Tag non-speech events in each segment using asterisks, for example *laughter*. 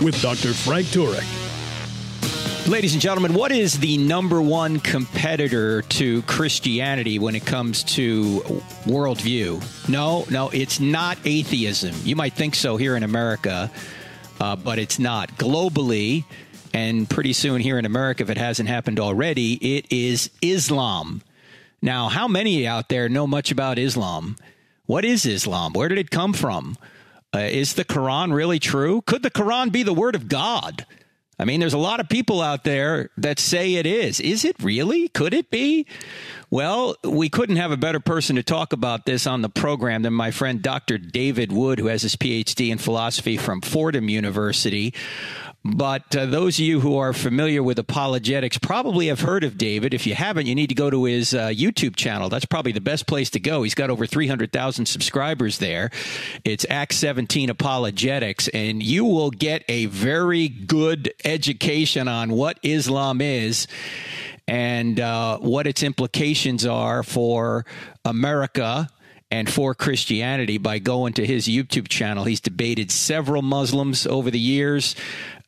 with Dr. Frank Turek. Ladies and gentlemen, what is the number one competitor to Christianity when it comes to worldview? No, no, it's not atheism. You might think so here in America, uh, but it's not. Globally, and pretty soon here in America, if it hasn't happened already, it is Islam. Now, how many out there know much about Islam? What is Islam? Where did it come from? Uh, is the Quran really true? Could the Quran be the word of God? I mean, there's a lot of people out there that say it is. Is it really? Could it be? Well, we couldn't have a better person to talk about this on the program than my friend Dr. David Wood, who has his PhD in philosophy from Fordham University. But uh, those of you who are familiar with apologetics probably have heard of David. If you haven't, you need to go to his uh, YouTube channel. That's probably the best place to go. He's got over 300,000 subscribers there. It's Acts 17 Apologetics, and you will get a very good education on what Islam is and uh, what its implications are for America and for Christianity by going to his YouTube channel. He's debated several Muslims over the years.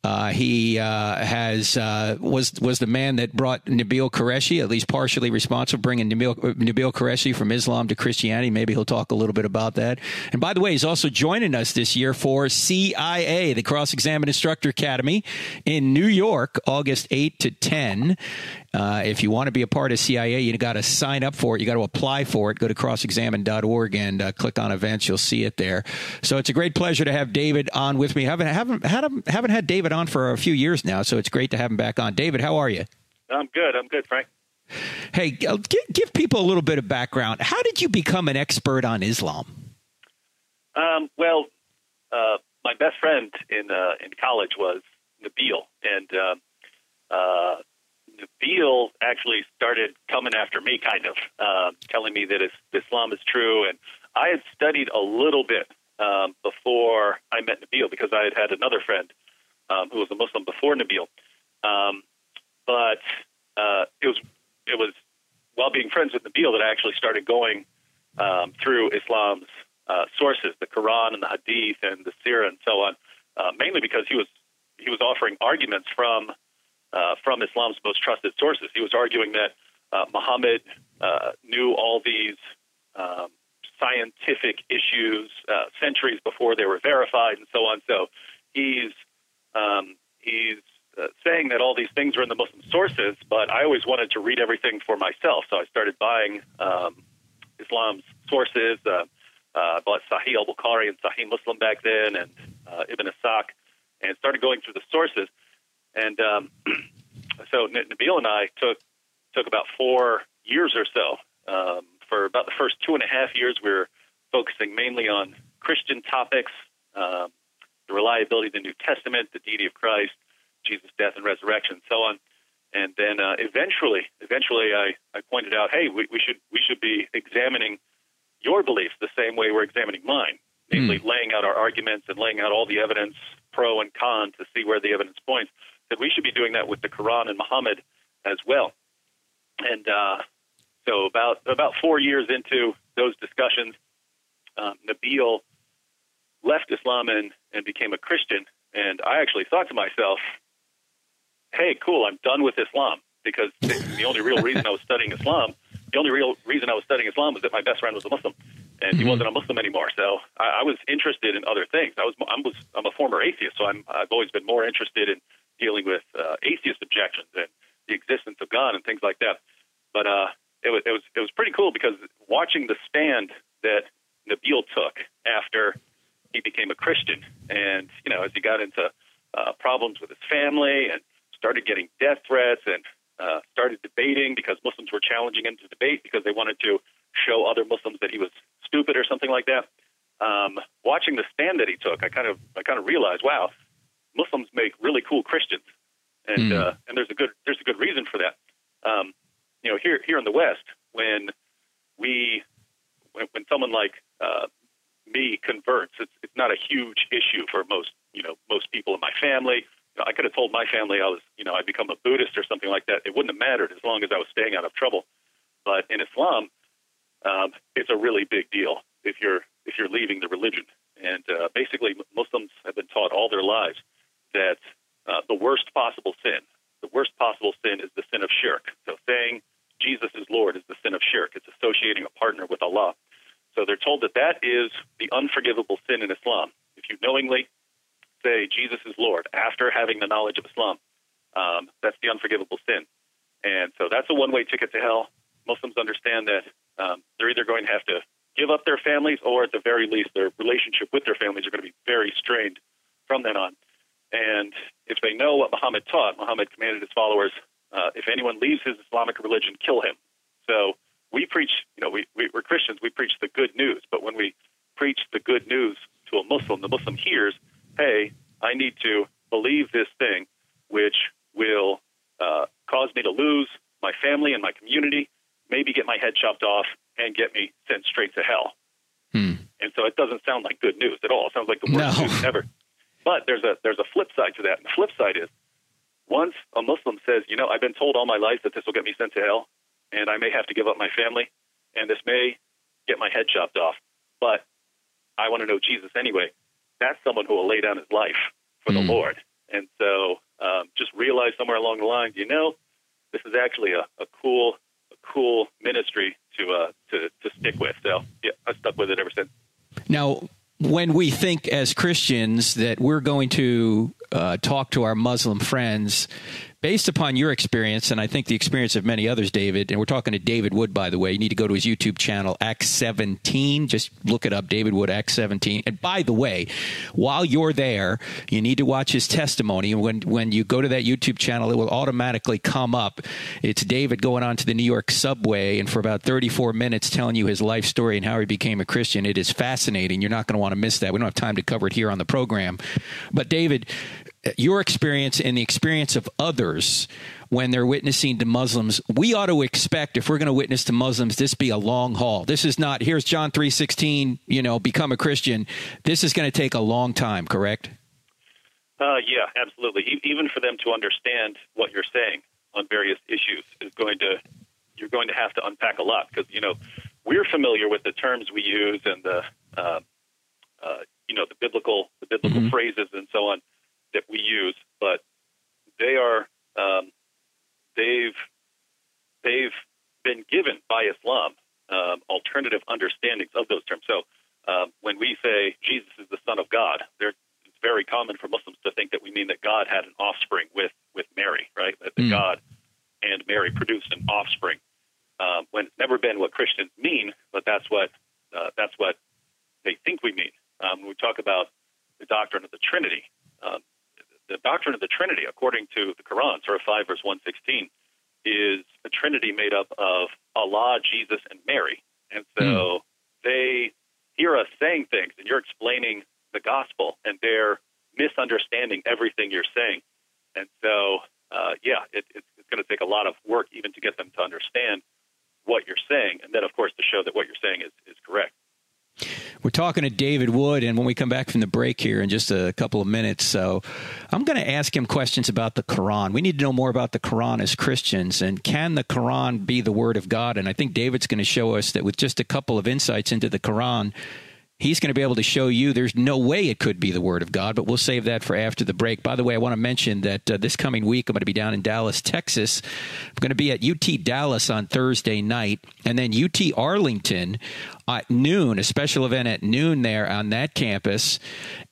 Uh, he uh, has uh, was was the man that brought Nabil Qureshi, at least partially responsible, bringing Nabil, Nabil Qureshi from Islam to Christianity. Maybe he'll talk a little bit about that. And by the way, he's also joining us this year for CIA, the Cross Examine Instructor Academy in New York, August 8 to 10. Uh, if you want to be a part of CIA, you got to sign up for it. You got to apply for it. Go to crossexamine.org and uh, click on events. You'll see it there. So it's a great pleasure to have David on with me. Haven't haven't haven't, haven't had David on for a few years now, so it's great to have him back on. David, how are you? I'm good. I'm good, Frank. Hey, uh, give, give people a little bit of background. How did you become an expert on Islam? Um, well, uh, my best friend in uh, in college was Nabil, and uh, Nabil actually started coming after me, kind of uh, telling me that Islam is true, and I had studied a little bit um, before I met Nabil because I had had another friend um, who was a Muslim before Nabil, um, but uh, it was it was while being friends with Nabil that I actually started going um, through Islam's uh, sources, the Quran and the Hadith and the Sirah and so on, uh, mainly because he was he was offering arguments from uh, from Islam's most trusted sources. He was arguing that uh, Muhammad uh, knew all these um, scientific issues uh, centuries before they were verified, and so on. So he's um, he's uh, saying that all these things are in the Muslim sources, but I always wanted to read everything for myself. So I started buying um, Islam's sources. Uh, uh, bought Sahih al Bukhari and Sahih Muslim back then, and Ibn Ishaq, and started going through the sources. And um, *clears throat* so Nabil and I took took about four years or so. Um, for about the first two and a half years, we were focusing mainly on Christian topics, um, the reliability of the New Testament, the deity of Christ, Jesus' death and resurrection, and so on. And then uh, eventually, eventually, I, I pointed out, hey, we, we should we should be examining your beliefs the same way we're examining mine, namely mm. laying out our arguments and laying out all the evidence, pro and con, to see where the evidence points that we should be doing that with the Quran and Muhammad as well. And uh, so, about about four years into those discussions, um, Nabil left Islam and, and became a Christian. And I actually thought to myself, "Hey, cool! I'm done with Islam because the, the only real reason I was studying Islam, the only real reason I was studying Islam was that my best friend was a Muslim." and he mm-hmm. wasn't a Muslim anymore. So I, I was interested in other things. I was I'm, was I'm a former atheist, so I'm I've always been more interested in dealing with uh, atheist objections and the existence of God and things like that. But uh, it was it was it was pretty cool because watching the stand that Nabil took after he became a Christian, and you know as he got into uh, problems with his family and started getting death threats and uh, started debating because Muslims were challenging him to debate because they wanted to show other Muslims that he was stupid or something like that. Um, watching the stand that he took, I kind of I kind of realized, wow, cool Christians, and uh, and there's a good there's a good reason for that. Um, you know, here here in the West, when we when, when someone like uh, me converts, it's it's not a huge issue for most you know most people in my family. You know, I could have told my family I was you know I'd become a Buddhist or something like that. It wouldn't have mattered as long as I was staying out of trouble. But in Islam, um, it's a really big deal if you're if you're leaving the religion. And uh, basically, Muslims have been taught all their lives that uh, the worst possible sin, the worst possible sin, is the sin of shirk. So saying Jesus is Lord is the sin of shirk. It's associating a partner with Allah. So they're told that that is the unforgivable sin in Islam. If you knowingly say Jesus is Lord after having the knowledge of Islam, um, that's the unforgivable sin. And so that's a one-way ticket to hell. Muslims understand that um, they're either going to have to give up their families, or at the very least, their relationship with their families are going to be very strained from then on. And if they know what Muhammad taught, Muhammad commanded his followers, uh, if anyone leaves his Islamic religion, kill him. So we preach, you know, we, we, we're Christians, we preach the good news. But when we preach the good news to a Muslim, the Muslim hears, hey, I need to believe this thing, which will uh, cause me to lose my family and my community, maybe get my head chopped off, and get me sent straight to hell. Hmm. And so it doesn't sound like good news at all. It sounds like the worst No. news ever. But there's a there's a flip side to that. And the flip side is once a Muslim says, you know, I've been told all my life that this will get me sent to hell, and I may have to give up my family, and this may get my head chopped off, but I want to know Jesus anyway. That's someone who will lay down his life for the Mm. Lord. And so um, just realize somewhere along the line, you know, this is actually a, a cool a cool ministry to uh, to to stick with. So yeah, I've stuck with it ever since. Now, when we think as Christians that we're going to uh, talk to our Muslim friends, based upon your experience, and I think the experience of many others, David, and we're talking to David Wood, by the way, you need to go to his YouTube channel, Acts 17. Just look it up, David Wood, Acts 17. And by the way, while you're there, you need to watch his testimony. And when, when you go to that YouTube channel, it will automatically come up. It's David going on to the New York subway and for about 34 minutes telling you his life story and how he became a Christian. It is fascinating. You're not going to want to miss that. We don't have time to cover it here on the program. But, David, your experience and the experience of others when they're witnessing to Muslims, we ought to expect if we're going to witness to Muslims, this be a long haul. This is not here's John three sixteen. You know, become a Christian. This is going to take a long time. Correct? Uh, yeah, absolutely. E- even for them to understand what you're saying on various issues is going to you're going to have to unpack a lot because you know we're familiar with the terms we use and the uh, uh, you know the biblical the biblical Mhm. phrases and so on that we use, but they are um, they've they've been given by Islam um, alternative understandings of those terms. So um, when we say Jesus is the Son of God, it's very common for Muslims to think that we mean that God had an offspring with with Mary, right? That Mm. God and Mary produced an offspring. Um, when it's never been what Christians mean, but that's what uh, that's what they think we mean. Um, when we talk about the doctrine of the Trinity, um, the doctrine of the Trinity, according to the Quran, Surah 5, verse 116, is a Trinity made up of Allah, Jesus, and Mary. And so they hear us saying things, and you're explaining the gospel, and they're misunderstanding everything you're saying. And so, uh, yeah, it, it's, it's going to take a lot of work even to get them to understand what you're saying, and then, of course, to show that what you're saying is, is correct. We're talking to David Wood, and when we come back from the break here in just a couple of minutes, so I'm going to ask him questions about the Quran. We need to know more about the Quran as Christians, and can the Quran be the Word of God? And I think David's going to show us that with just a couple of insights into the Quran, he's going to be able to show you there's no way it could be the Word of God, but we'll save that for after the break. By the way, I want to mention that uh, this coming week, I'm going to be down in Dallas, Texas. I'm going to be at UT Dallas on Thursday night, and then UT Arlington at noon, a special event at noon there on that campus.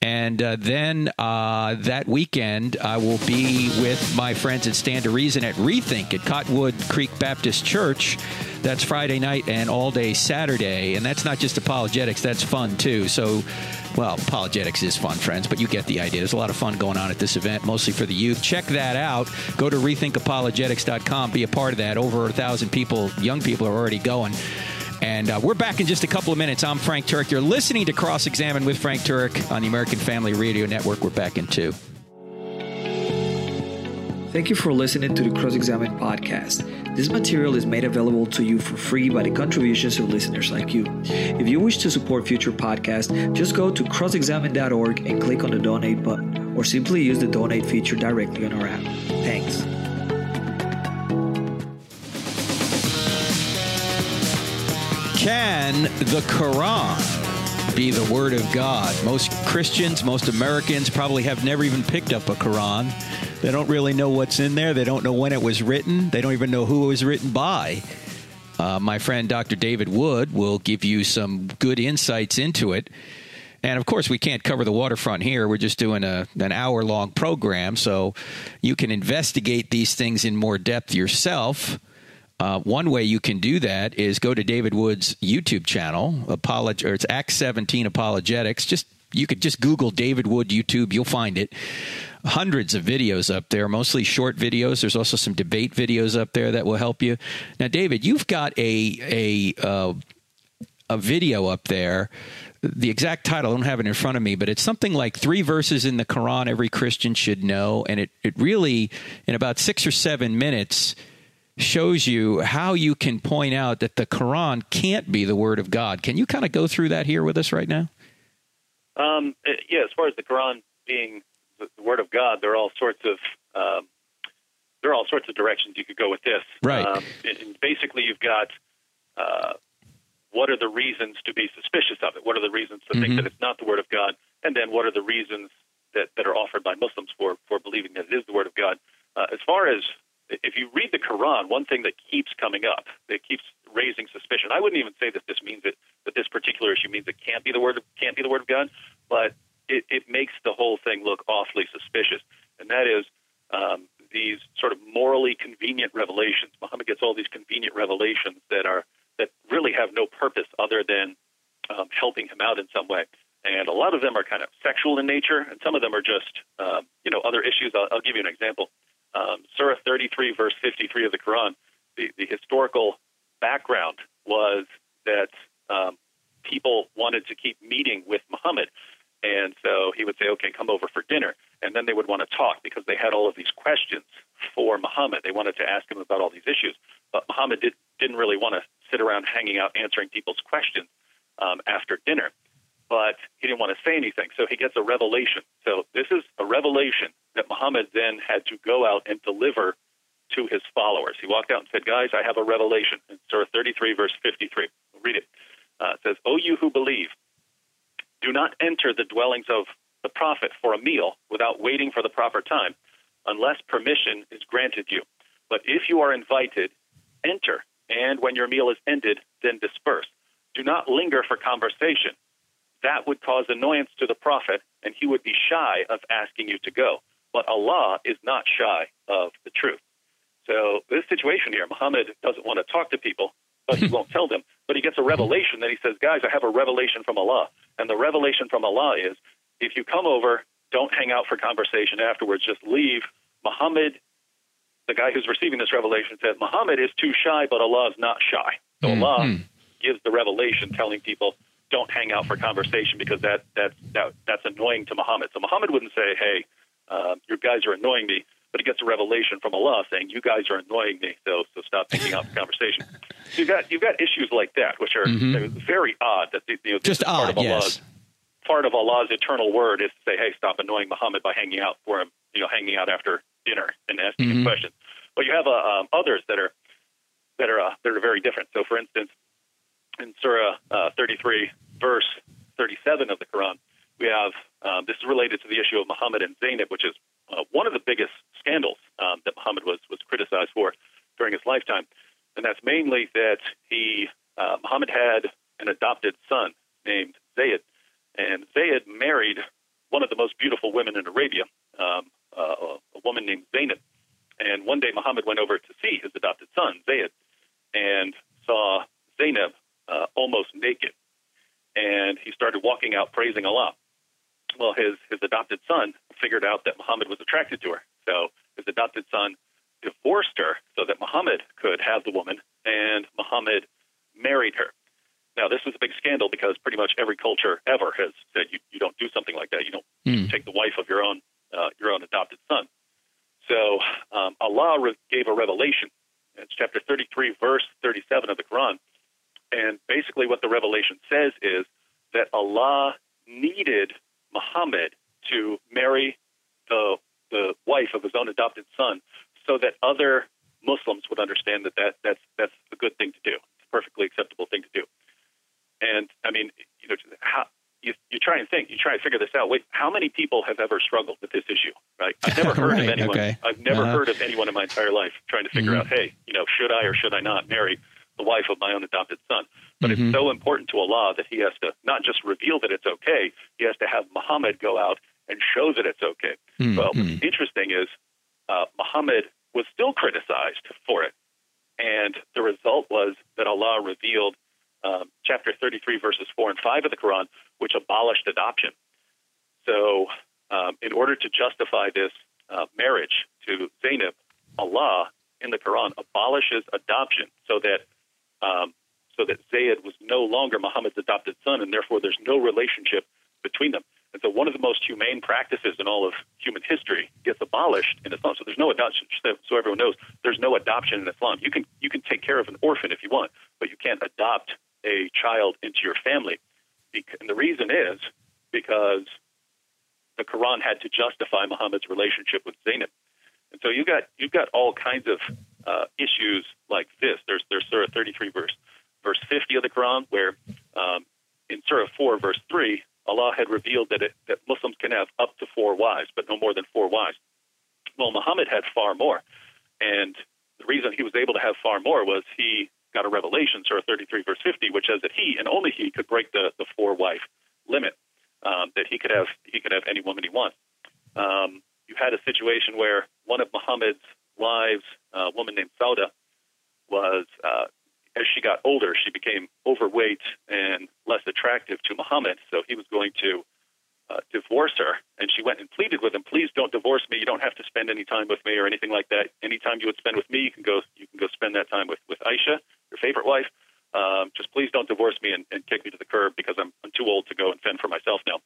And uh, then uh, that weekend, I will be with my friends at Stand to Reason at Rethink at Cottonwood Creek Baptist Church. That's Friday night and all day Saturday. And that's not just apologetics, that's fun too. So, well, apologetics is fun, friends, but you get the idea. There's a lot of fun going on at this event, mostly for the youth. Check that out. Go to rethinkapologetics.com, be a part of that. Over a thousand people, young people, are already going. And uh, we're back in just a couple of minutes. I'm Frank Turek. You're listening to Cross Examine with Frank Turek on the American Family Radio Network. We're back in two. Thank you for listening to the Cross Examine podcast. This material is made available to you for free by the contributions of listeners like you. If you wish to support future podcasts, just go to crossexamine.org and click on the donate button, or simply use the donate feature directly on our app. Thanks. Can the Quran be the Word of God? Most Christians, most Americans probably have never even picked up a Quran. They don't really know what's in there. They don't know when it was written. They don't even know who it was written by. Uh, my friend Dr. David Wood will give you some good insights into it. And of course, we can't cover the waterfront here. We're just doing a, an hour long program, so you can investigate these things in more depth yourself. Uh, one way you can do that is go to David Wood's YouTube channel, Apolog- or it's Acts 17 Apologetics. Just you could just Google David Wood YouTube, you'll find it. Hundreds of videos up there, mostly short videos. There's also some debate videos up there that will help you. Now, David, you've got a a uh, a video up there. The exact title, I don't have it in front of me, but it's something like three verses in the Quran every Christian should know. And it, it really, in about six or seven minutes, shows you how you can point out that the Quran can't be the Word of God. Can you kind of go through that here with us right now? Um, uh, yeah, as far as the Quran being the Word of God, there are all sorts of um, there are all sorts of directions you could go with this. Right. Um, and basically, you've got uh, what are the reasons to be suspicious of it? What are the reasons to Mhm. think that it's not the Word of God? And then what are the reasons that, that are offered by Muslims for, for believing that it is the Word of God? Uh, as far as if you read the Quran, one thing that keeps coming up, that keeps raising suspicion. I wouldn't even say that this means it, that this particular issue means it can't be the word of, can't be the word of God, but it, it makes the whole thing look awfully suspicious. And that is um, these sort of morally convenient revelations. Muhammad gets all these convenient revelations that are that really have no purpose other than um, helping him out in some way. And a lot of them are kind of sexual in nature, and some of them are just um, you know other issues. I'll, I'll give you an example. Um, Surah 33, verse 53 of the Quran. The, the historical background was that um, people wanted to keep meeting with Muhammad. And so he would say, okay, come over for dinner. And then they would want to talk because they had all of these questions for Muhammad. They wanted to ask him about all these issues. But Muhammad did, didn't really want to sit around hanging out answering people's questions um, after dinner. But he didn't want to say anything. So he gets a revelation. So this is a revelation that Muhammad then had to go out and deliver to his followers. He walked out and said, Guys, I have a revelation. In Surah 33, verse 53. We'll read it. Uh, it says, O you who believe, do not enter the dwellings of the prophet for a meal without waiting for the proper time, unless permission is granted you. But if you are invited, enter, and when your meal is ended, then disperse. Do not linger for conversation. That would cause annoyance to the prophet, and he would be shy of asking you to go. But Allah is not shy of the truth. So this situation here, Muhammad doesn't want to talk to people, but he *laughs* won't tell them. But he gets a revelation that he says, guys, I have a revelation from Allah. And the revelation from Allah is if you come over, don't hang out for conversation afterwards, just leave. Muhammad, the guy who's receiving this revelation, says, Muhammad is too shy, but Allah is not shy. So hmm, Allah hmm. gives the revelation telling people, don't hang out for conversation because that, that, that, that's annoying to Muhammad. So Muhammad wouldn't say, hey, uh, you guys are annoying me but he gets a revelation from Allah saying, "You guys are annoying me, so so stop taking out the conversation." *laughs* So you've got you've got issues like that, which are Mhm. very odd. That you know, Just is part odd, of Allah's yes. part of Allah's eternal word is to say, "Hey, stop annoying Muhammad by hanging out for him, you know, hanging out after dinner and asking him Mhm. questions." But you have uh, um, others that are that are uh, that are very different. So, for instance, in Surah uh, 33, verse 37 of the Quran, we have um, this is related to the issue of Muhammad and Zaynab, which is uh, one of the biggest scandals um, that Muhammad was was criticized for during his lifetime, and that's mainly that he uh, Muhammad had an adopted son named Zayd, and Zayd married one of the most beautiful women in Arabia, um, uh, a woman named Zainab. And one day Muhammad went over to see his adopted son Zayd, and saw Zainab uh, almost naked, and he started walking out praising Allah well, his his adopted son figured out that Muhammad was attracted to her. So his adopted son divorced her so that Muhammad could have the woman, and Muhammad married her. Now, this was a big scandal because pretty much every culture ever has said you, you don't do something like that. You don't Hmm. take the wife of your own uh, your own adopted son. So um, Allah re- gave a revelation. It's chapter 33, verse 37 of the Quran. And basically, what the revelation says is that Allah needed Muhammad to marry the, the wife of his own adopted son so that other Muslims would understand that, that that's, that's a good thing to do. It's a perfectly acceptable thing to do. And I mean, you know, how, you, you try and think, you try and figure this out. Wait, how many people have ever struggled with this issue? Right? I've never *laughs* heard right, of anyone. Okay. I've never uh-huh. heard of anyone in my entire life trying to figure mm-hmm. out, hey, you know, should I or should I not marry the wife of my own adopted son? But mm-hmm. it's so important to Allah that He has to not just reveal that it's okay, He has to have Muhammad go out and show that it's okay. Mm-hmm. Well, what's interesting is uh, Muhammad was still criticized for it, and the result was that Allah revealed um, chapter 33, verses 4 and 5 of the Quran, which abolished adoption. So, um, in order to justify this uh, marriage to Zainab, Allah in the Quran abolishes adoption so that um, so that Zayd was no longer Muhammad's adopted son, and therefore there's no relationship between them. And so, one of the most humane practices in all of human history gets abolished in Islam. So, there's no adoption. So, everyone knows there's no adoption in Islam. You can you can take care of an orphan if you want, but you can't adopt a child into your family. And the reason is because the Quran had to justify Muhammad's relationship with Zainab. And so you got you've got all kinds of uh, issues like this. There's there's Surah 33 verse verse 50 of the Quran where um, in Surah 4 verse 3 Allah had revealed that it, that Muslims can have up to four wives, but no more than four wives. Well, Muhammad had far more, and the reason he was able to have far more was he got a revelation, Surah 33, verse 50, which says that he and only he could break the, the four wife limit, um, that he could have he could have any woman he wants. Um, you had a situation where one of Muhammad's wives, a woman named Sauda, was uh, as she got older, she became overweight and less attractive to Muhammad, so he was going to uh, divorce her. And she went and pleaded with him, "Please don't divorce me. You don't have to spend any time with me or anything like that. Any time you would spend with me, you can go you can go spend that time with with Aisha, your favorite wife. Um, just please don't divorce me and, and kick me to the curb because I'm I'm too old to go and fend for myself now."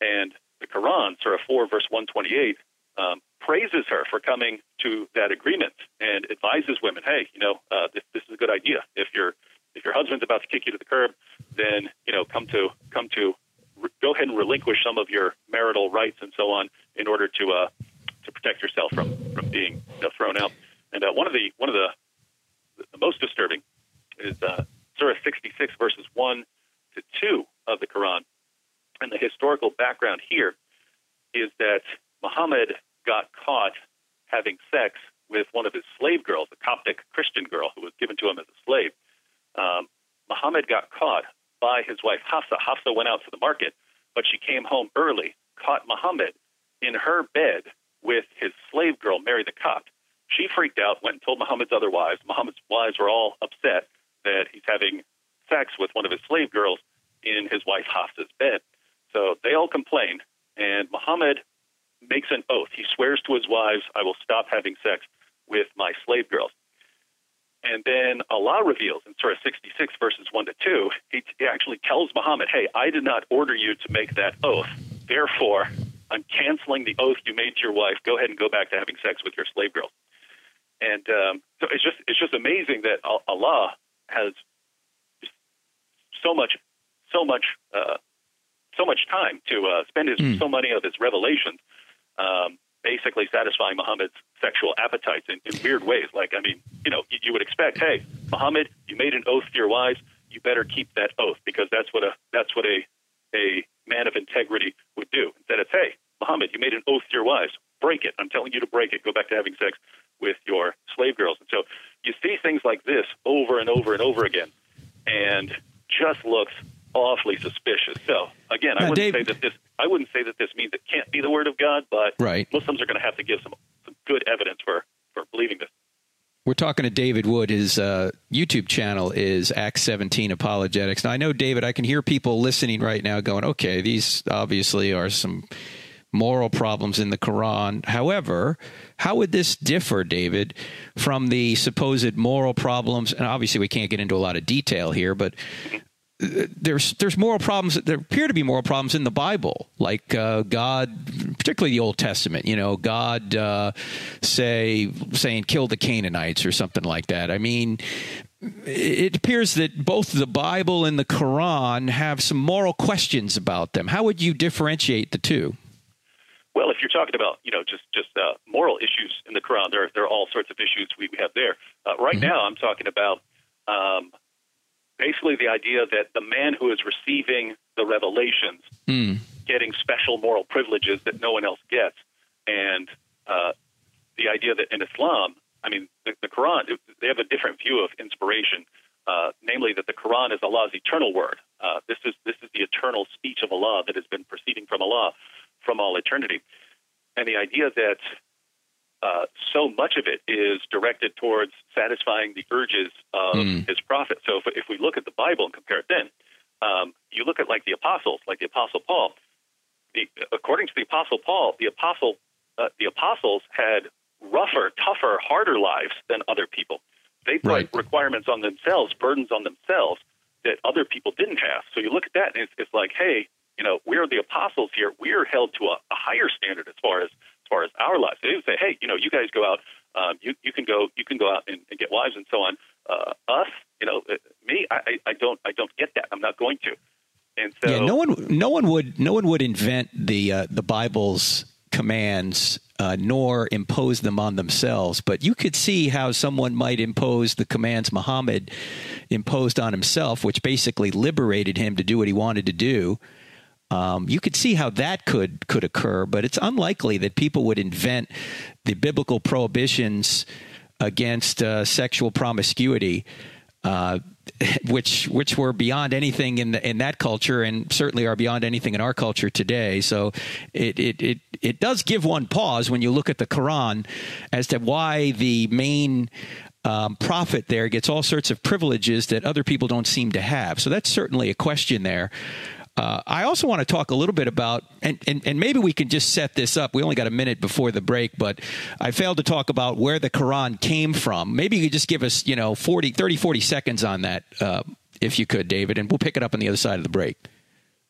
And the Quran, Surah 4, verse 128, um, praises her for coming to that agreement and advises women, "Hey, you know, uh, this this is a good idea. If your if your husband's about to kick you to the curb, then you know, come to come to go ahead and relinquish some of your marital rights and so on in order to uh, to protect yourself from from being you know, thrown out. And uh, one of the one of the, the most disturbing is uh, Surah 66 verses one to two of the Quran. And the historical background here is that Muhammad got caught having sex with one of his slave girls, a Coptic Christian girl who was given to him as a slave. Um, Muhammad got caught by his wife Hafsa. Hafsa went out to the market, but she came home early, caught Muhammad in her bed with his slave girl, Mary the Copt. She freaked out, went and told Muhammad's other wives. Muhammad's wives were all upset that he's having sex with one of his slave girls in his wife Hafsa's bed. So they all complain, and Muhammad makes an oath. He swears to his wives, I will stop having sex with my slave girls. And then Allah reveals in Surah 66, verses 1 to 2, he, he actually tells Muhammad, Hey, I did not order you to make that oath. Therefore, I'm canceling the oath you made to your wife. Go ahead and go back to having sex with your slave girl. And um, so it's just it's just amazing that Allah has so much so much uh, so much time to uh, spend his, mm. so many of his revelations um, basically satisfying Muhammad's sexual appetites in, in, weird ways. Like, I mean, you know, you, you, would expect, hey, Muhammad, you made an oath to your wives, you better keep that oath because that's what a that's what a a man of integrity would do. Instead, it's, hey, Muhammad, you made an oath to your wives, break it. I'm telling you to break it. Go back to having sex with your slave girls. And so you see things like this over and over and over again, and just looks awfully suspicious. So again, I wouldn't Dave, say that this I wouldn't say that this means it can't be the word of God, but right. Muslims are going to have to give some good evidence for for believing this. We're talking to David Wood. His uh, YouTube channel is Acts 17 Apologetics. Now, I know, David, I can hear people listening right now going, okay, these obviously are some moral problems in the Quran. However, how would this differ, David, from the supposed moral problems? And obviously, we can't get into a lot of detail here, but there's there's moral problems. There appear to be moral problems in the Bible, like uh, God, particularly the Old Testament. You know, God uh, say saying kill the Canaanites or something like that. I mean, it appears that both the Bible and the Quran have some moral questions about them. How would you differentiate the two? Well, if you're talking about you know just just uh, moral issues in the Quran, there there are all sorts of issues we, we have there. Uh, right mm-hmm. now, I'm talking about um, basically the idea that the man who is receiving the revelations mm. getting special moral privileges that no one else gets, and uh, the idea that in Islam, I mean, the, the Quran, they have a different view of inspiration. Uh, namely, that the Quran is Allah's eternal word. Uh, this is this is the eternal speech of Allah that has been proceeding from Allah from all eternity, and the idea that uh, so much of it is directed towards satisfying the urges of mm. his prophet. So if, if, we look at the Bible and compare it then, um, you look at like the apostles, like the apostle Paul. The, according to the apostle Paul, the apostle uh, the apostles had rougher, tougher, harder lives than other people. They put right. requirements on themselves, burdens on themselves that other people didn't have. So you look at that, and it's, it's like, hey, you know, we're the apostles here. We're held to a, a higher standard as far as far as our lives. They would say, hey, you know, you guys go out, um, you you can go, you can go out and, and get wives and so on. Uh, us, you know, uh, me, I, I don't, I don't get that. I'm not going to. And so, yeah, no one, no one would, no one would invent the uh, the Bible's commands uh, nor impose them on themselves. But you could see how someone might impose the commands Muhammad imposed on himself, which basically liberated him to do what he wanted to do. Um, you could see how that could could occur, but it's unlikely that people would invent the biblical prohibitions against uh, sexual promiscuity, uh, *laughs* which which were beyond anything in the, in that culture, and certainly are beyond anything in our culture today. So it it it it does give one pause when you look at the Quran as to why the main um, prophet there gets all sorts of privileges that other people don't seem to have. So that's certainly a question there. Uh, I also want to talk a little bit about, and, and, and maybe we can just set this up. We only got a minute before the break, but I failed to talk about where the Quran came from. Maybe you could just give us, you know, 40, 30, 40 seconds on that, uh, if you could, David, and we'll pick it up on the other side of the break.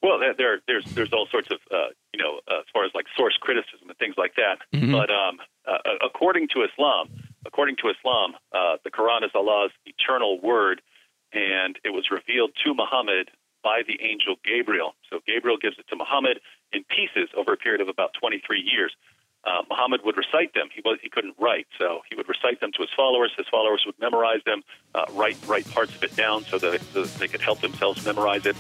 Well, there, there's there's all sorts of uh, you know uh, as far as like source criticism and things like that. Mm-hmm. But um, uh, according to Islam, according to Islam, uh, the Quran is Allah's eternal word, and it was revealed to Muhammad by the angel Gabriel. So Gabriel gives it to Muhammad in pieces over a period of about 23 years. Uh, Muhammad would recite them. He was he couldn't write, so he would recite them to his followers. His followers would memorize them, uh, write write parts of it down so that, so that they could help themselves memorize it.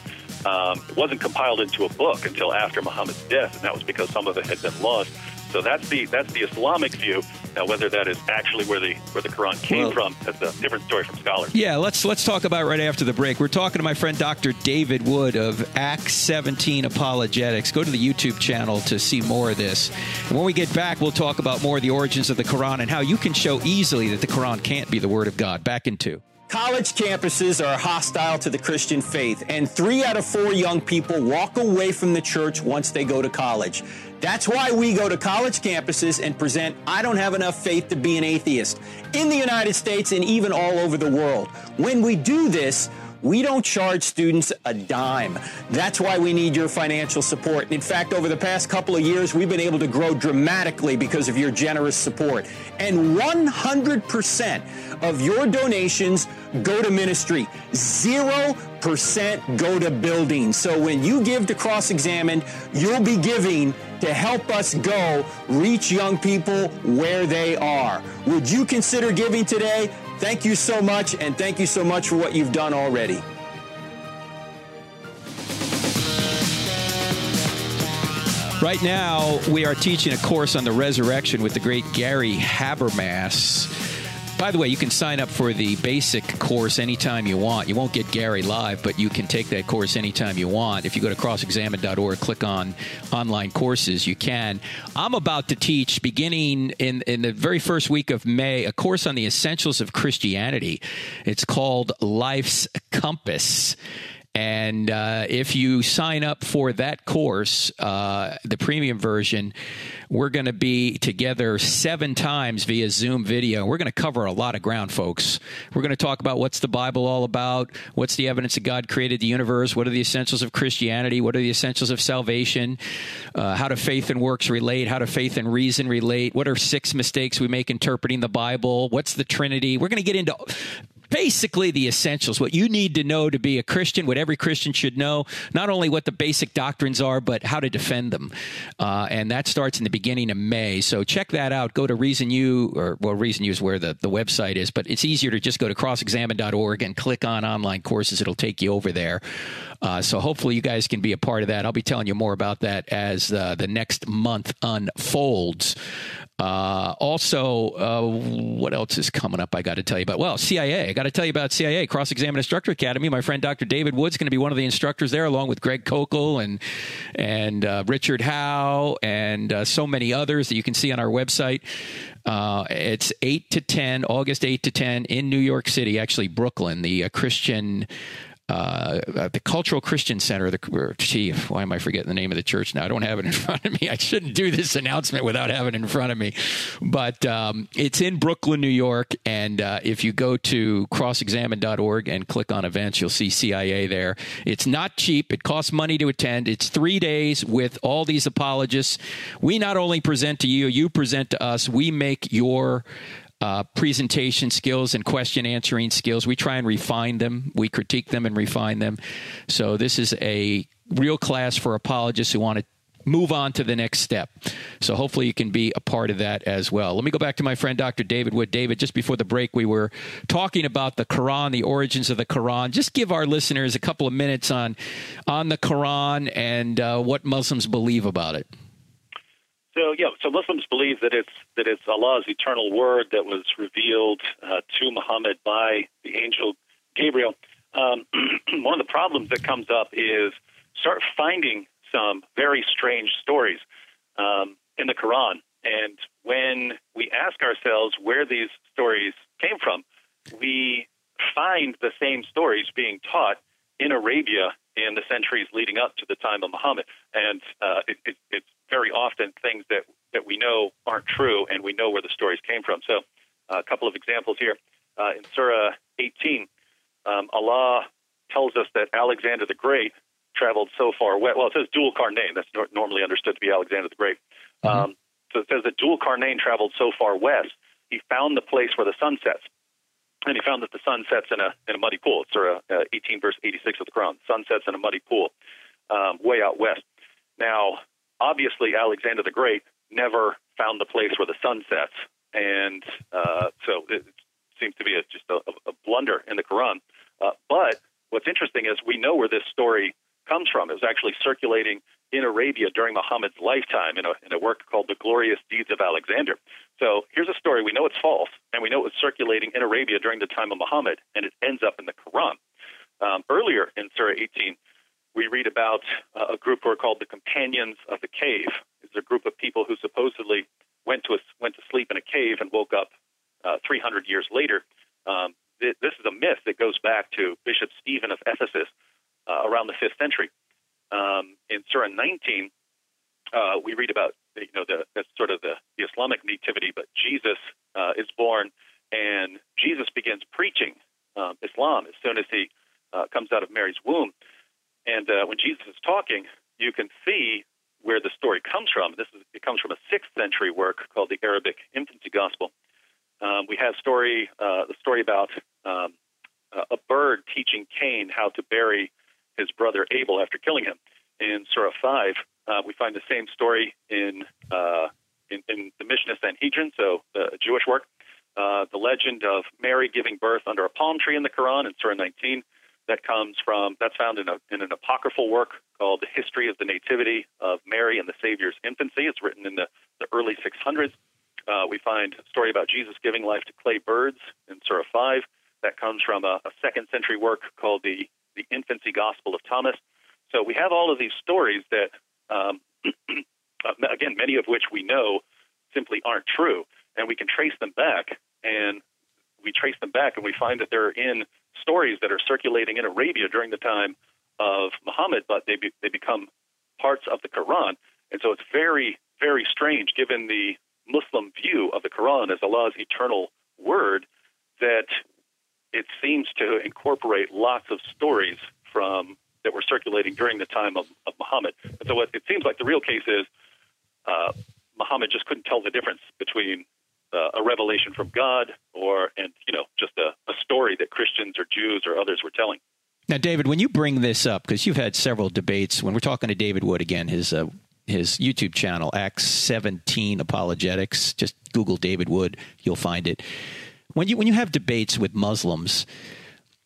Um, it wasn't compiled into a book until after Muhammad's death, and that was because some of it had been lost. So that's the that's the Islamic view. Now, whether that is actually where the where the Quran came well, from, that's a different story from scholars. Yeah, let's let's talk about right after the break. We're talking to my friend Dr. David Wood of Acts 17 Apologetics. Go to the YouTube channel to see more of this. And when we get back, we'll talk about more of the origins of the Quran and how you can show easily that the Quran can't be the Word of God. Back in two. College campuses are hostile to the Christian faith, and three out of four young people walk away from the church once they go to college. That's why we go to college campuses and present I Don't Have Enough Faith to Be an Atheist in the United States and even all over the world. When we do this, we don't charge students a dime. That's why we need your financial support. In fact, over the past couple of years, we've been able to grow dramatically because of your generous support. And 100% of your donations go to ministry. 0% go to building. So when you give to Cross Examined, you'll be giving to help us go reach young people where they are. Would you consider giving today? Thank you so much, and thank you so much for what you've done already. Right now, we are teaching a course on the resurrection with the great Gary Habermas. By the way, you can sign up for the basic course anytime you want. You won't get Gary live, but you can take that course anytime you want. If you go to crossexamined.org, click on online courses, you can. I'm about to teach, beginning in, in the very first week of May, a course on the essentials of Christianity. It's called Life's Compass And uh, if you sign up for that course, uh, the premium version, we're going to be together seven times via Zoom video. We're going to cover a lot of ground, folks. We're going to talk about what's the Bible all about, what's the evidence that God created the universe, what are the essentials of Christianity, what are the essentials of salvation, uh, how do faith and works relate, how do faith and reason relate, what are six mistakes we make interpreting the Bible, what's the Trinity. We're going to get into basically the essentials, what you need to know to be a Christian, what every Christian should know, not only what the basic doctrines are, but how to defend them. Uh, and that starts in the beginning of May. So check that out. Go to Reason U, or well, Reason U is where the, the website is, but it's easier to just go to crossexamine.org and click on online courses. It'll take you over there. Uh, so hopefully you guys can be a part of that. I'll be telling you more about that as uh, the next month unfolds. Uh, also, uh, what else is coming up? I got to tell you about. Well, CIA. I got to tell you about CIA Cross Examine Instructor Academy. My friend Dr. David Wood's is going to be one of the instructors there, along with Greg Koukl and and uh, Richard Howe and uh, so many others that you can see on our website. Uh, it's eight to ten, August eight to ten in New York City, actually Brooklyn, the uh, Christian uh, the Cultural Christian Center. The gee, why am I forgetting the name of the church now? I don't have it in *laughs* front of me. I shouldn't do this announcement without having it in front of me. But um, it's in Brooklyn, New York, and uh, if you go to crossexamine.org and click on events, you'll see CIA there. It's not cheap. It costs money to attend. It's three days with all these apologists. We not only present to you, you present to us. We make your uh, presentation skills and question answering skills. We try and refine them. We critique them and refine them. So this is a real class for apologists who want to move on to the next step. So hopefully you can be a part of that as well. Let me go back to my friend Dr. David Wood. David, just before the break, we were talking about the Quran, the origins of the Quran. Just give our listeners a couple of minutes on on the Quran and uh, what Muslims believe about it. So yeah, so Muslims believe that it's that it's Allah's eternal word that was revealed uh, to Muhammad by the angel Gabriel. Um, *clears throat* one of the problems that comes up is start finding some very strange stories um, in the Quran, and when we ask ourselves where these stories came from, we find the same stories being taught in Arabia in the centuries leading up to the time of Muhammad, and uh, it, it, it's very often things that, that we know aren't true, and we know where the stories came from. So, uh, a couple of examples here. Uh, in Surah 18, um, Allah tells us that Alexander the Great traveled so far west. Well, it says Dul Qarnayn. That's nor- normally understood to be Alexander the Great. Mm-hmm. Um, so it says that Dul Qarnayn traveled so far west, he found the place where the sun sets. And he found that the sun sets in a, in a muddy pool. It's Surah uh, 18, verse 86 of the Quran. Sun sets in a muddy pool um, way out west. Now, obviously Alexander the Great never found the place where the sun sets, and uh, so it seems to be a, just a, a, blunder in the Quran. Uh, but what's interesting is we know where this story comes from. It was actually circulating in Arabia during Muhammad's lifetime in a, in a work called The Glorious Deeds of Alexander. So here's a story. We know it's false, and we know it was circulating in Arabia during the time of Muhammad, and it ends up in the Quran. Um, earlier in Surah 18, we read about uh, a group who are called the Companions of the Cave. It's a group of people who supposedly went to a, went to sleep in a cave and woke up uh, 300 years later. Um, th- this is a myth that goes back to Bishop Stephen of Ephesus uh, around the fifth century. Um, in Surah 19, uh, we read about you know the that's sort of the, the Islamic nativity, but Jesus uh, is born and Jesus begins preaching um, Islam as soon as he uh, comes out of Mary's womb. And uh, when Jesus is talking, you can see where the story comes from. This is, it comes from a sixth century work called the Arabic Infancy Gospel. Um, we have story uh, the story about um, a bird teaching Cain how to bury his brother Abel after killing him. In Surah five, uh, we find the same story in uh, in, in, the Mishnah Sanhedrin, so the Jewish work. Uh, the legend of Mary giving birth under a palm tree in the Quran in Surah 19 that comes from that's found in, a, in an apocryphal work called the history of the nativity of mary and the savior's infancy. It's written in the, the early 600s uh, we find a story about jesus giving life to clay birds in surah 5 that comes from a, a second century work called the, the infancy gospel of thomas. So we have all of these stories that um, *clears throat* again many of which we know simply aren't true. And we can trace them back and we trace them back and we find that they're in stories that are circulating in Arabia during the time of Muhammad, but they be, they become parts of the Quran. And so it's very, very strange, given the Muslim view of the Quran as Allah's eternal word, that it seems to incorporate lots of stories from that were circulating during the time of, of Muhammad. And so what it seems like the real case is uh, Muhammad just couldn't tell the difference between uh, a revelation from God or and you know just a, a story that Christians or Jews or others were telling. Now, David, when you bring this up, because you've had several debates, when we're talking to David Wood again, his uh, his YouTube channel, Acts 17 Apologetics, just Google David Wood, you'll find it. When you when you have debates with Muslims,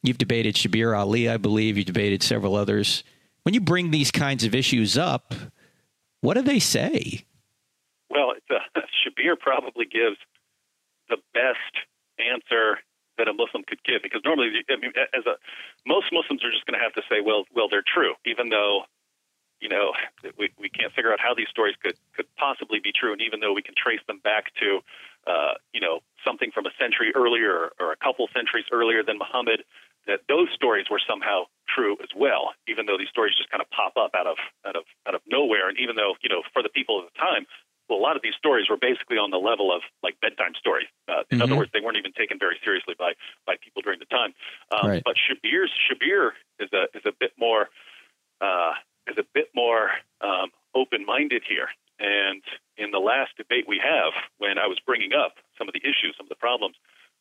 you've debated Shabir Ali, I believe, you debated several others. When you bring these kinds of issues up, what do they say? Well, uh, *laughs* Shabir probably gives the best answer that a Muslim could give. Because normally, I mean, as a most Muslims are just going to have to say, well, well, they're true, even though you know we, we can't figure out how these stories could could possibly be true, and even though we can trace them back to uh, you know something from a century earlier or a couple centuries earlier than Muhammad, that those stories were somehow true as well, even though these stories just kind of pop up out of out of out of nowhere, and even though you know for the people of the time well, a lot of these stories were basically on the level of like bedtime stories. Uh, in mm-hmm. other words, they weren't even taken very seriously by by people during the time. Um, right. But Shabir's Shabir is a is a bit more uh, is a bit more um, open minded here. And in the last debate we have, when I was bringing up some of the issues, some of the problems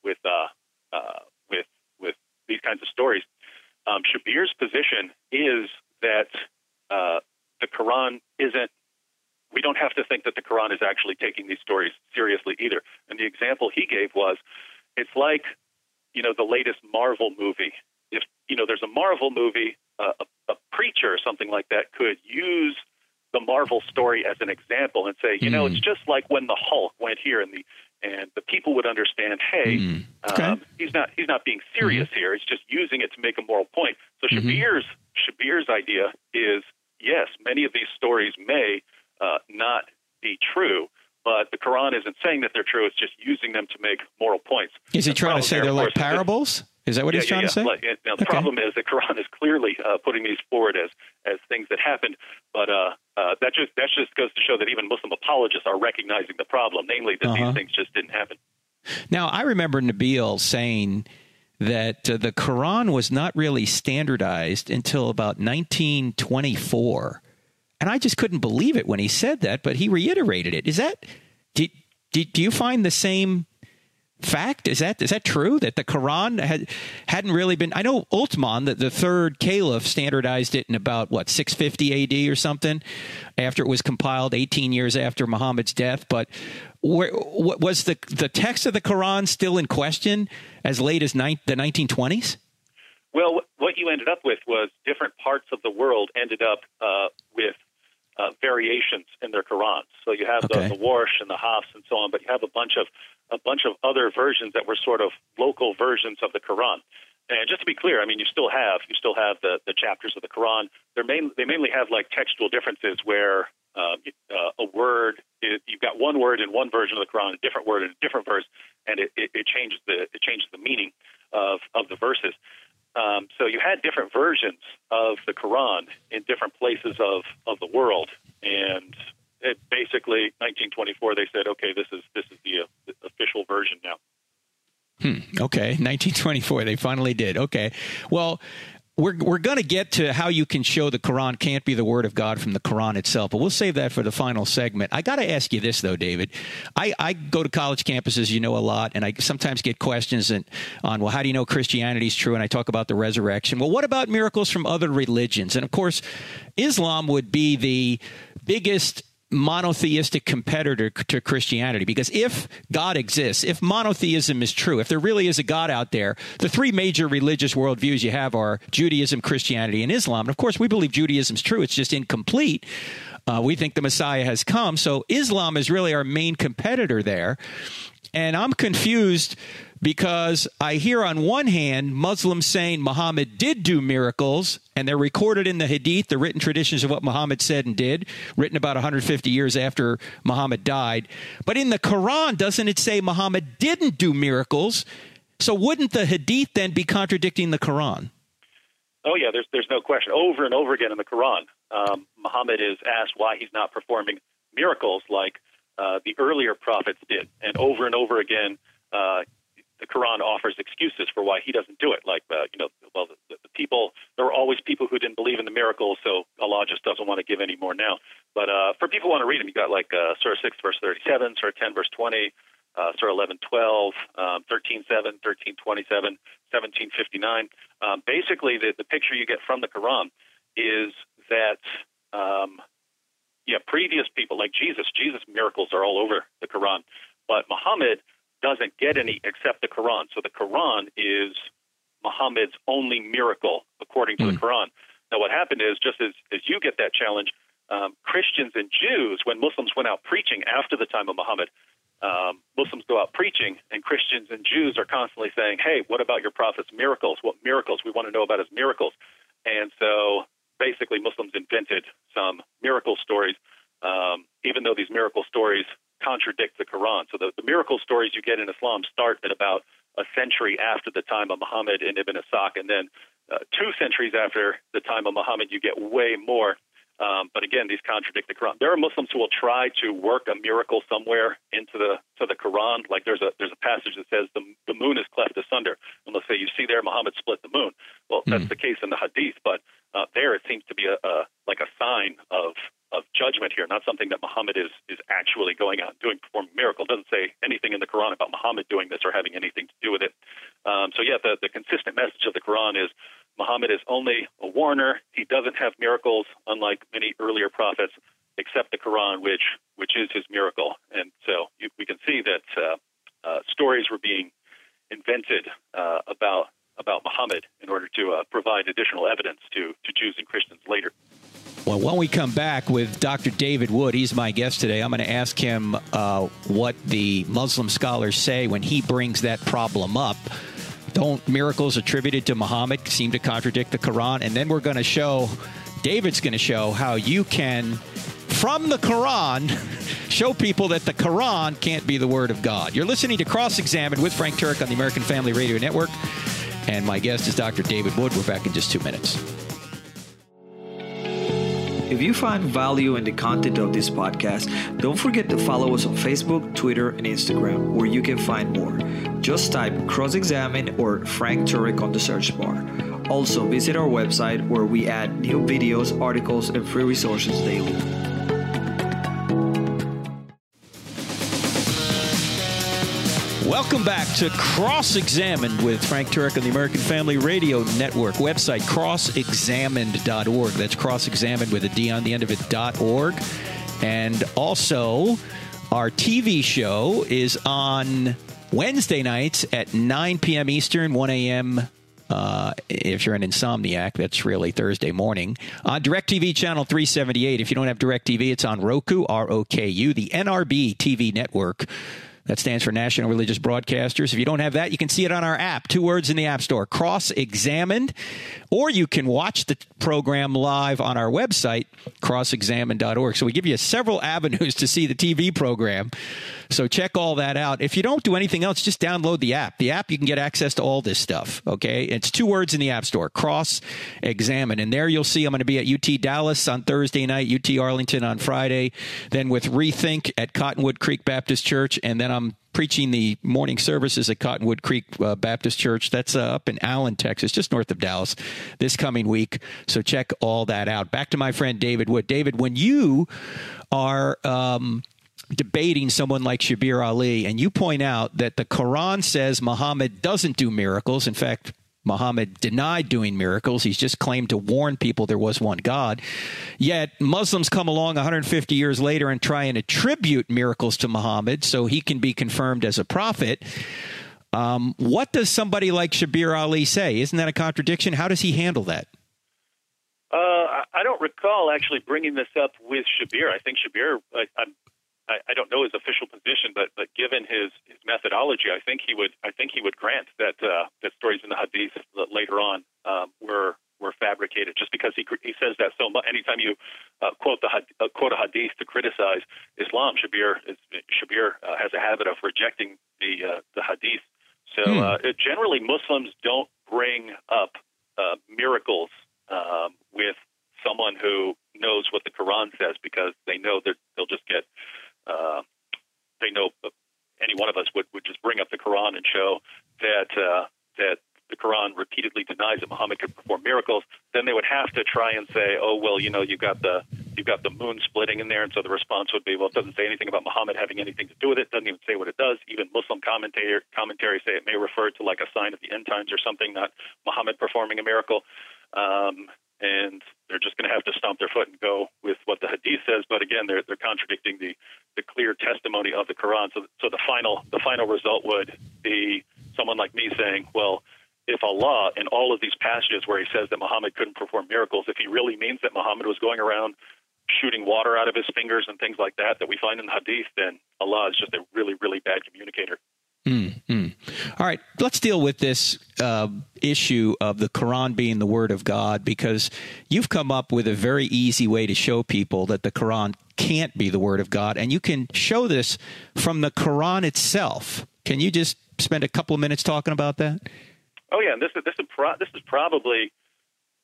with uh, uh, with with these kinds of stories, um, Shabir's position is that uh, the Quran isn't we don't have to think that the Quran is actually taking these stories seriously either. And the example he gave was it's like, you know, the latest Marvel movie. If, you know, there's a Marvel movie, uh, a, a preacher or something like that could use the Marvel story as an example and say, you mm. know, it's hmm. just like when the Hulk went here and the and the people would understand, hey, mm. okay. um, he's not he's not being serious mm-hmm. here. He's just using it to make a moral point. So mm-hmm. Shabir's Shabir's idea is yes, many of these stories may uh, not be true. But the Quran isn't saying that they're true; it's just using them to make moral points. Is he trying to say they're like parables? Is that what yeah, he's trying yeah, to say? Now, the okay. problem is the Quran is clearly uh, putting these forward as as things that happened, but uh, uh, that just that just goes to show that even Muslim apologists are recognizing the problem, namely that uh-huh. these things just didn't happen. Now, I remember Nabil saying that uh, the Quran was not really standardized until about 1924. And I just couldn't believe it when he said that, but he reiterated it. Is that, do, do, do you find the same fact? Is that is that true that the Quran had hadn't really been? I know Uthman, the, the third caliph, standardized it in about what 650 A.D. or something, after it was compiled, 18 years after Muhammad's death. But where, was the the text of the Quran still in question as late as ni- the 1920s? Well, what you ended up with was different parts of the world ended up uh, with uh, variations in their Qurans. So you have okay. the, the Warsh and the Hafs and so on, but you have a bunch of a bunch of other versions that were sort of local versions of the Quran. And just to be clear, I mean, you still have you still have the, the chapters of the Quran. They're main, they mainly have like textual differences where uh, uh, a word is, you've got one word in one version of the Quran, a different word in a different verse, and it, it, it changes the it changes the meaning of of the verses. Um, so you had different versions of the Quran in different places of, of the world, and it basically 1924 they said, okay, this is this is the, uh, official version now. Hmm. Okay, *laughs* 1924 they finally did. Okay, well, we're we're going to get to how you can show the Quran can't be the word of God from the Quran itself, but we'll save that for the final segment. I got to ask you this though, David. I, I go to college campuses, you know a lot, and I sometimes get questions and, on well, how do you know Christianity is true? And I talk about the resurrection. Well, what about miracles from other religions? And of course, Islam would be the biggest monotheistic competitor to Christianity. Because if God exists, if monotheism is true, if there really is a God out there, the three major religious worldviews you have are Judaism, Christianity, and Islam. And of course, we believe Judaism's true, it's just incomplete. Uh, we think the Messiah has come. So Islam is really our main competitor there. And I'm confused because I hear on one hand Muslims saying Muhammad did do miracles, and they're recorded in the Hadith, the written traditions of what Muhammad said and did, written about 150 years after Muhammad died. But in the Quran, doesn't it say Muhammad didn't do miracles? So wouldn't the Hadith then be contradicting the Quran? Oh yeah, there's there's no question. Over and over again in the Quran, um, Muhammad is asked why he's not performing miracles like uh, the earlier prophets did, and over and over again, uh, the Quran offers excuses for why he doesn't do it. Like uh, you know, well, the, the people there were always people who didn't believe in the miracles, so Allah just doesn't want to give any more now. But uh, for people who want to read them, you got like uh, Surah six verse thirty seven, Surah ten verse twenty uh, Surah 11, 12, um, 13, 7, 13, 27, 17, 59. Um, basically, the, the picture you get from the Quran is that, um, yeah, previous people like Jesus, Jesus' miracles are all over the Quran, but Muhammad doesn't get any except the Quran. So the Quran is Muhammad's only miracle according to mm. the hmm. Quran. Now, what happened is just as, as you get that challenge, um, Christians and Jews, when Muslims went out preaching after the time of Muhammad, um, Muslims go out preaching, and Christians and Jews are constantly saying, "Hey, what about your prophet's miracles? What miracles? We want to know about his miracles." And so, basically, Muslims invented some miracle stories, um, even though these miracle stories contradict the Quran. So, the, the miracle stories you get in Islam start at about a century after the time of Muhammad and Ibn Ishaq, and then uh, two centuries after the time of Muhammad, you get way more um, but again, these contradict the Quran. There are Muslims who will try to work a miracle somewhere into the to the Quran. Like there's a there's a passage that says the the moon is cleft asunder, and let's say you see there Muhammad split the moon. Well, that's mm. the case in the Hadith, but uh, there it seems to be a, a like a sign of of judgment here, not something that Muhammad is is actually going out and doing performing miracle. It doesn't say anything in the Quran about Muhammad doing this or having anything to do with it. Um, so yeah, the the consistent message of the Quran is Muhammad is only a warner. He doesn't have miracles, unlike many earlier prophets, except the Quran, which which is his miracle. And so you, we can see that uh, uh, stories were being invented uh, about about Muhammad in order to uh, provide additional evidence to to Jews and Christians later. Well, when we come back with Dr. David Wood, he's my guest today. I'm going to ask him uh, what the Muslim scholars say when he brings that problem up don't miracles attributed to Muhammad seem to contradict the Quran? And then we're going to show, David's going to show how you can, from the Quran, *laughs* show people that the Quran can't be the Word of God. You're listening to Cross Examined with Frank Turek on the American Family Radio Network. And my guest is Dr. David Wood. We're back in just two minutes. If you find value in the content of this podcast, don't forget to follow us on Facebook, Twitter, and Instagram, where you can find more. Just type cross examine or Frank Turek on the search bar. Also, visit our website where we add new videos, articles, and free resources daily. Welcome back to Cross Examined with Frank Turek on the American Family Radio Network. Website crossexamined.org. That's crossexamined with a D on the end of it, .org. And also, our TV show is on Wednesday nights at 9 p.m. Eastern, 1 a.m. Uh, if you're an insomniac, that's really Thursday morning. On DirecTV channel 378. If you don't have DirecTV, it's on Roku, R O K U, the NRB TV network. That stands for National Religious Broadcasters. If you don't have that, you can see it on our app. Two words in the App Store Cross Examined. Or you can watch the program live on our website, crossexamined.org. So we give you several *laughs* avenues to see the TV program. So check all that out. If you don't do anything else, just download the app. The app, you can get access to all this stuff. Okay. It's two words in the App Store cross examine. And there you'll see I'm going to be at UT Dallas on Thursday night, UT Arlington on Friday, then with Rethink at Cottonwood Creek Baptist Church. And then I'm preaching the morning services at Cottonwood Creek uh, Baptist Church. That's uh, up in Allen, Texas, just north of Dallas, this coming week. So check all that out. Back to my friend David Wood. David, when you are um, debating someone like Shabir Ali, and you point out that the Quran says Muhammad doesn't do miracles. In fact, Muhammad denied doing miracles. He's just claimed to warn people there was one God. Yet Muslims come along 150 years later and try and attribute miracles to Muhammad so he can be confirmed as a prophet. Um, what does somebody like Shabir Ali say? Isn't that a contradiction? How does he handle that? Uh, I don't recall actually bringing this up with Shabir. I think Shabir, I, I'm I, I don't know his official position, but but given his, his methodology, I think he would I think he would grant that uh, that stories in the Hadith later on um, were were fabricated just because he he says that so much. Anytime you uh, quote the uh, quote a hadith to criticize Islam, Shabir is, Shabir uh, has a habit of rejecting the uh, the hadith. So hmm. uh, generally, Muslims don't bring up uh, miracles um, with someone who knows what the Quran says because they know that they'll just get. Uh, they know any one of us would, would just bring up the Quran and show that uh, that the Quran repeatedly denies that Muhammad could perform miracles, then they would have to try and say, oh well, you know, you've got the you've got the moon splitting in there, and so the response would be, well, it doesn't say anything about Muhammad having anything to do with it. Doesn't even say what it does. Even Muslim commentator commentaries say it may refer to like a sign of the end times or something, not Muhammad performing a miracle. Um, and they're just going to have to stomp their foot and go with what the Hadith says. But again, they're they're contradicting the the clear testimony of the Quran. So so the final the final result would be someone like me saying, well if Allah, in all of these passages where he says that Muhammad couldn't perform miracles, if he really means that Muhammad was going around shooting water out of his fingers and things like that that we find in the Hadith, then Allah is just a really, really bad communicator. All right, let's deal with this uh, issue of the Quran being the Word of God because you've come up with a very easy way to show people that the Quran can't be the Word of God, and you can show this from the Quran itself. Can you just spend a couple of minutes talking about that? Oh yeah, this is this is pro- this is probably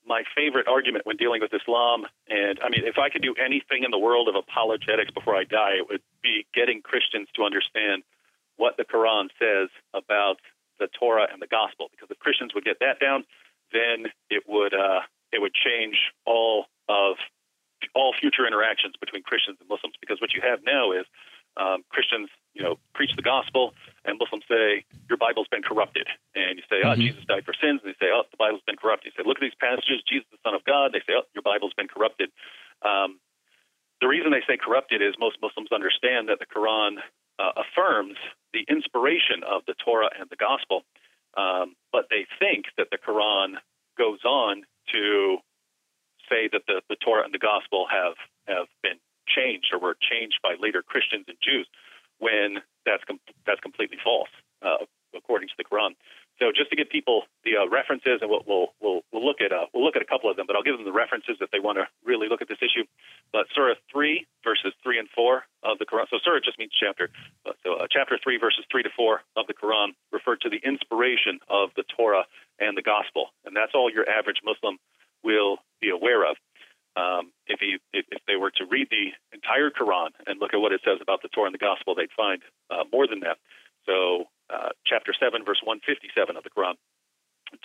my favorite argument when dealing with Islam. And I mean, if I could do anything in the world of apologetics before I die, it would be getting Christians to understand what the Quran says about the Torah and the Gospel. Because if Christians would get that down, then it would uh, it would change all of all future interactions between Christians and Muslims. Because what you have now is um, Christians, you know, preach the gospel, and Muslims say your Bible's been corrupted, and you say, oh, mm-hmm. Jesus died for sins, and they say, oh, the Bible's been corrupted. You say, look at these passages, Jesus, the Son of God. They say, oh, your Bible's been corrupted. Um, the reason they say corrupted is most Muslims understand that the Quran uh, affirms the inspiration of the Torah and the Gospel, um, but they think that the Quran goes on to say that the, the Torah and the Gospel have have been changed or were changed by later Christians and Jews, when that's com- that's completely false uh, according to the Quran. So just to give people the uh, references, and we'll, we'll we'll we'll look at uh, we'll look at a couple of them, but I'll give them the references if they want to really look at this issue. But Surah three verses three and four of the Quran. So Surah just means chapter. So uh, chapter three verses three to four of the Quran refer to the inspiration of the Torah and the Gospel, and that's all your average Muslim will be aware of. Um, if, he, if, if they were to read the entire Quran and look at what it says about the Torah and the Gospel, they'd find uh, more than that. So, uh, chapter 7, verse 157 of the Quran,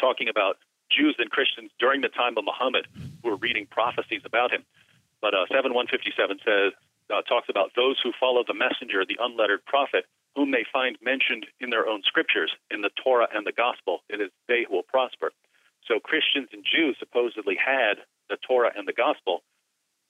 talking about Jews and Christians during the time of Muhammad who were reading prophecies about him. But uh, 7 157 says, uh, talks about those who follow the messenger, the unlettered prophet, whom they find mentioned in their own scriptures, in the Torah and the Gospel. It is they who will prosper. So Christians and Jews supposedly had the Torah and the Gospel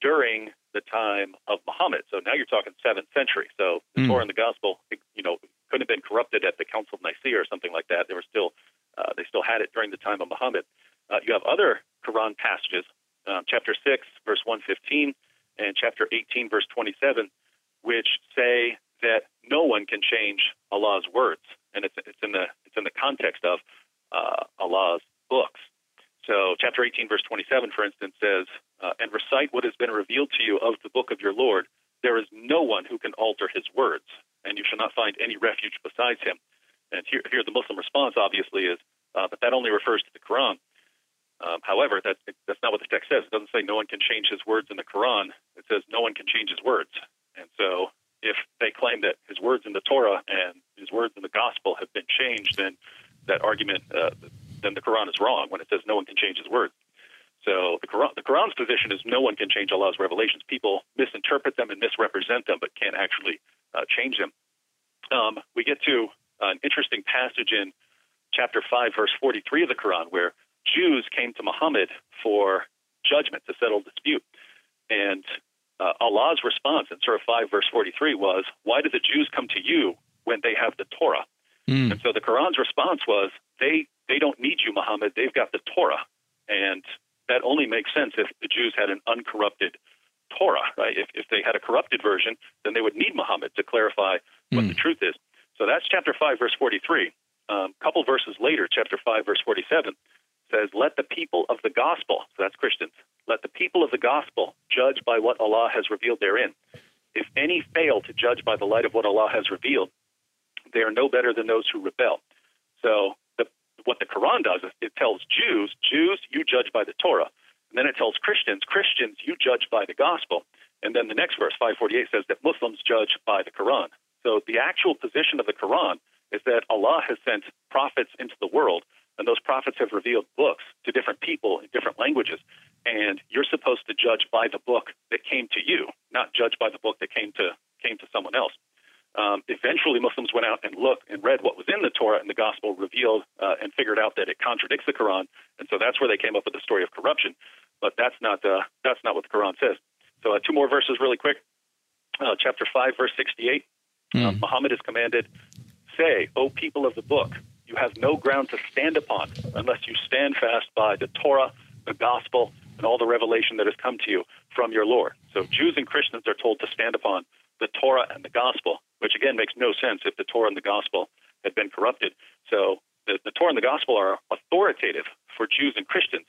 during the time of Muhammad. So now you're talking seventh century. So the mm. Torah and the Gospel, you know, couldn't have been corrupted at the Council of Nicaea or something like that. They were still uh, they still had it during the time of Muhammad. Uh, you have other Quran passages, um, chapter six, verse one fifteen, and chapter eighteen, verse twenty seven, which say that no one can change Allah's words, and it's it's in the it's in the context of uh, Allah's books. So, chapter 18, verse 27, for instance, says, uh, And recite what has been revealed to you of the book of your Lord. There is no one who can alter his words, and you shall not find any refuge besides him. And here, here the Muslim response, obviously, is, uh, But that only refers to the Quran. Um, however, that, that's not what the text says. It doesn't say no one can change his words in the Quran. It says no one can change his words. And so, if they claim that his words in the Torah and his words in the Gospel have been changed, then that argument, uh, then the Quran is wrong when it says no one can change his words. So the Quran, the Quran's position is no one can change Allah's revelations. People misinterpret them and misrepresent them, but can't actually uh, change them. Um, we get to an interesting passage in chapter 5, verse 43 of the Quran, where Jews came to Muhammad for judgment to settle dispute. And uh, Allah's response in Surah 5, verse 43 was, Why do the Jews come to you when they have the Torah? Mm. And so the Quran's response was, they they don't need you, Muhammad. They've got the Torah, and that only makes sense if the Jews had an uncorrupted Torah. Right? If if they had a corrupted version, then they would need Muhammad to clarify what mm. the truth is. So that's chapter five, verse forty-three. A um, couple verses later, chapter five, verse forty-seven says, "Let the people of the gospel, so that's Christians, let the people of the gospel judge by what Allah has revealed therein. If any fail to judge by the light of what Allah has revealed, they are no better than those who rebel." So what the Quran does is it tells Jews, Jews, you judge by the Torah. And then it tells Christians, Christians, you judge by the gospel. And then the next verse, 548, says that Muslims judge by the Quran. So the actual position of the Quran is that Allah has sent prophets into the world, and those prophets have revealed books to different people in different languages. And you're supposed to judge by the book that came to you, not judge by the book that came to came to someone else. Um, eventually, Muslims went out and looked and read what was in the Torah and the Gospel revealed uh, and figured out that it contradicts the Quran, and so that's where they came up with the story of corruption. But that's not uh, that's not what the Quran says. So, uh, two more verses, really quick. Uh, chapter five, verse sixty-eight. Mm. Muhammad is commanded, "Say, O people of the book, you have no ground to stand upon unless you stand fast by the Torah, the Gospel, and all the revelation that has come to you from your Lord." So, Jews and Christians are told to stand upon the Torah and the Gospel which again makes no sense if the Torah and the gospel had been corrupted. So the, the Torah and the gospel are authoritative for Jews and Christians.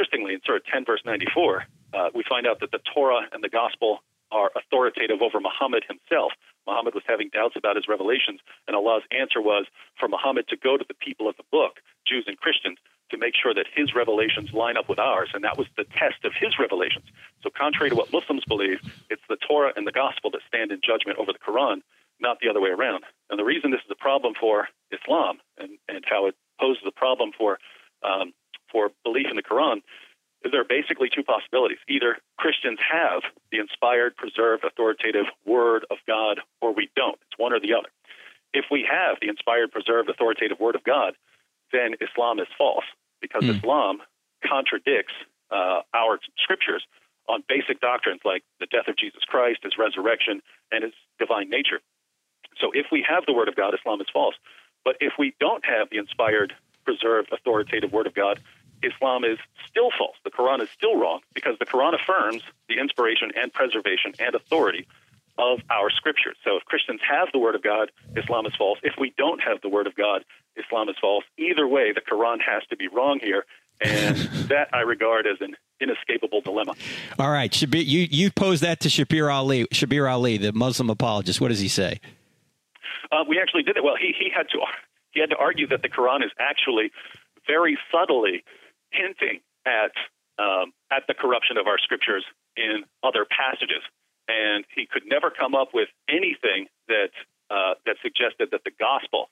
Interestingly, in Surah 10, verse 94, uh, we find out that the Torah and the gospel are authoritative over Muhammad himself. Muhammad was having doubts about his revelations, and Allah's answer was for Muhammad to go to the people of the book, Jews and Christians, to make sure that his revelations line up with ours. And that was the test of his revelations. So, contrary to what Muslims believe, it's the Torah and the gospel that stand in judgment over the Quran, not the other way around. And the reason this is a problem for Islam and, and how it poses a problem for, um, for belief in the Quran is there are basically two possibilities. Either Christians have the inspired, preserved, authoritative Word of God, or we don't. It's one or the other. If we have the inspired, preserved, authoritative Word of God, then Islam is false because mm. Islam contradicts uh, our scriptures on basic doctrines like the death of Jesus Christ, his resurrection, and his divine nature. So if we have the Word of God, Islam is false. But if we don't have the inspired, preserved, authoritative Word of God, Islam is still false. The Quran is still wrong because the Quran affirms the inspiration and preservation and authority of our scriptures. So if Christians have the Word of God, Islam is false. If we don't have the Word of God, Islam is false. Either way, the Quran has to be wrong here, and *laughs* that I regard as an inescapable dilemma. All right, Shabir, you you pose that to Shabir Ali, Shabir Ali, the Muslim apologist. What does he say? Uh, we actually did it. Well, he he had to he had to argue that the Quran is actually very subtly hinting at um, at the corruption of our scriptures in other passages, and he could never come up with anything that uh, that suggested that the gospel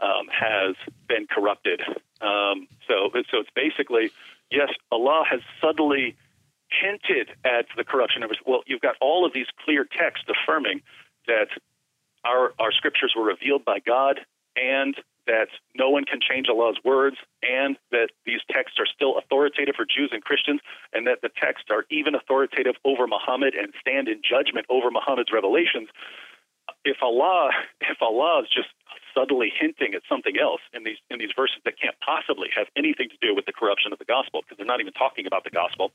um, has been corrupted. Um, so, so it's basically yes, Allah has subtly hinted at the corruption of his. Well, you've got all of these clear texts affirming that our our scriptures were revealed by God and that no one can change Allah's words, and that these texts are still authoritative for Jews and Christians, and that the texts are even authoritative over Muhammad and stand in judgment over Muhammad's revelations. If Allah, *laughs* if Allah is just subtly hinting at something else in these in these verses that can't possibly have anything to do with the corruption of the gospel because they're not even talking about the gospel,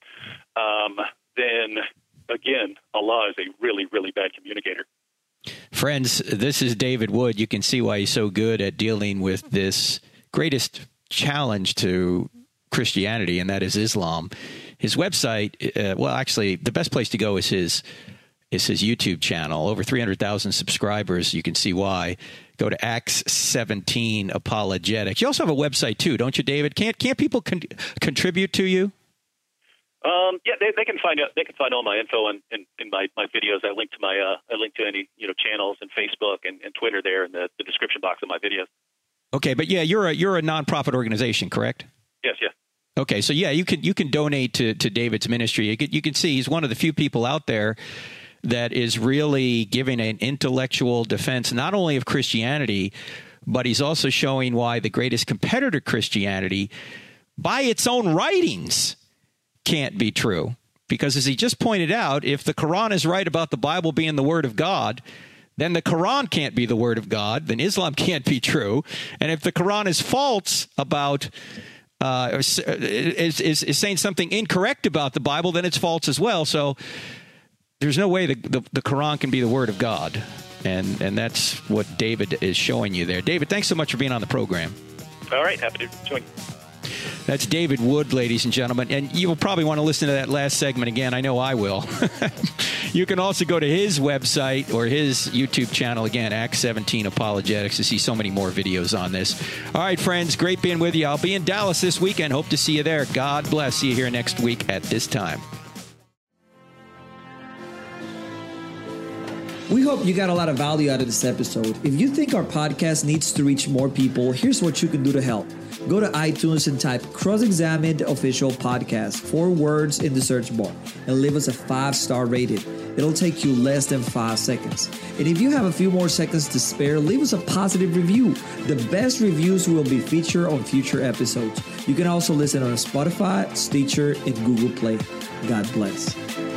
um, then again, Allah is a really really bad communicator. Friends, this is David Wood. You can see why he's so good at dealing with this greatest challenge to Christianity, and that is Islam. His website, uh, well, actually, the best place to go is his is his YouTube channel. Over 300,000 subscribers. You can see why go to Acts 17 Apologetics. You also have a website too, don't you, David? Can't can't people con- contribute to you? Um, yeah, they, they can find out. They can find all my info in, in, in my, my videos. I link to my uh, I link to any you know channels and Facebook and, and Twitter there in the, the description box of my videos. Okay, but yeah, you're a you're a nonprofit organization, correct? Yes, yes. Okay, so yeah, you can you can donate to, to David's ministry. You can, you can see he's one of the few people out there that is really giving an intellectual defense not only of Christianity, but he's also showing why the greatest competitor Christianity, by its own writings, can't be true. Because as he just pointed out, if the Quran is right about the Bible being the Word of God, then the Quran can't be the Word of God, then Islam can't be true. And if the Quran is false about uh, is, is, is saying something incorrect about the Bible, then it's false as well. So there's no way the, the, the, Quran can be the word of God. And, and that's what David is showing you there. David, thanks so much for being on the program. All right, happy to join. That's David Wood, ladies and gentlemen. And you'll probably want to listen to that last segment again. I know I will. *laughs* you can also go to his website or his YouTube channel again, Act 17 Apologetics, to see so many more videos on this. All right, friends, great being with you. I'll be in Dallas this weekend. Hope to see you there. God bless. See you here next week at this time. We hope you got a lot of value out of this episode. If you think our podcast needs to reach more people, here's what you can do to help. Go to iTunes and type Cross Examined Official Podcast, four words in the search bar, and leave us a five star rating. It'll take you less than five seconds. And if you have a few more seconds to spare, leave us a positive review. The best reviews will be featured on future episodes. You can also listen on Spotify, Stitcher, and Google Play. God bless.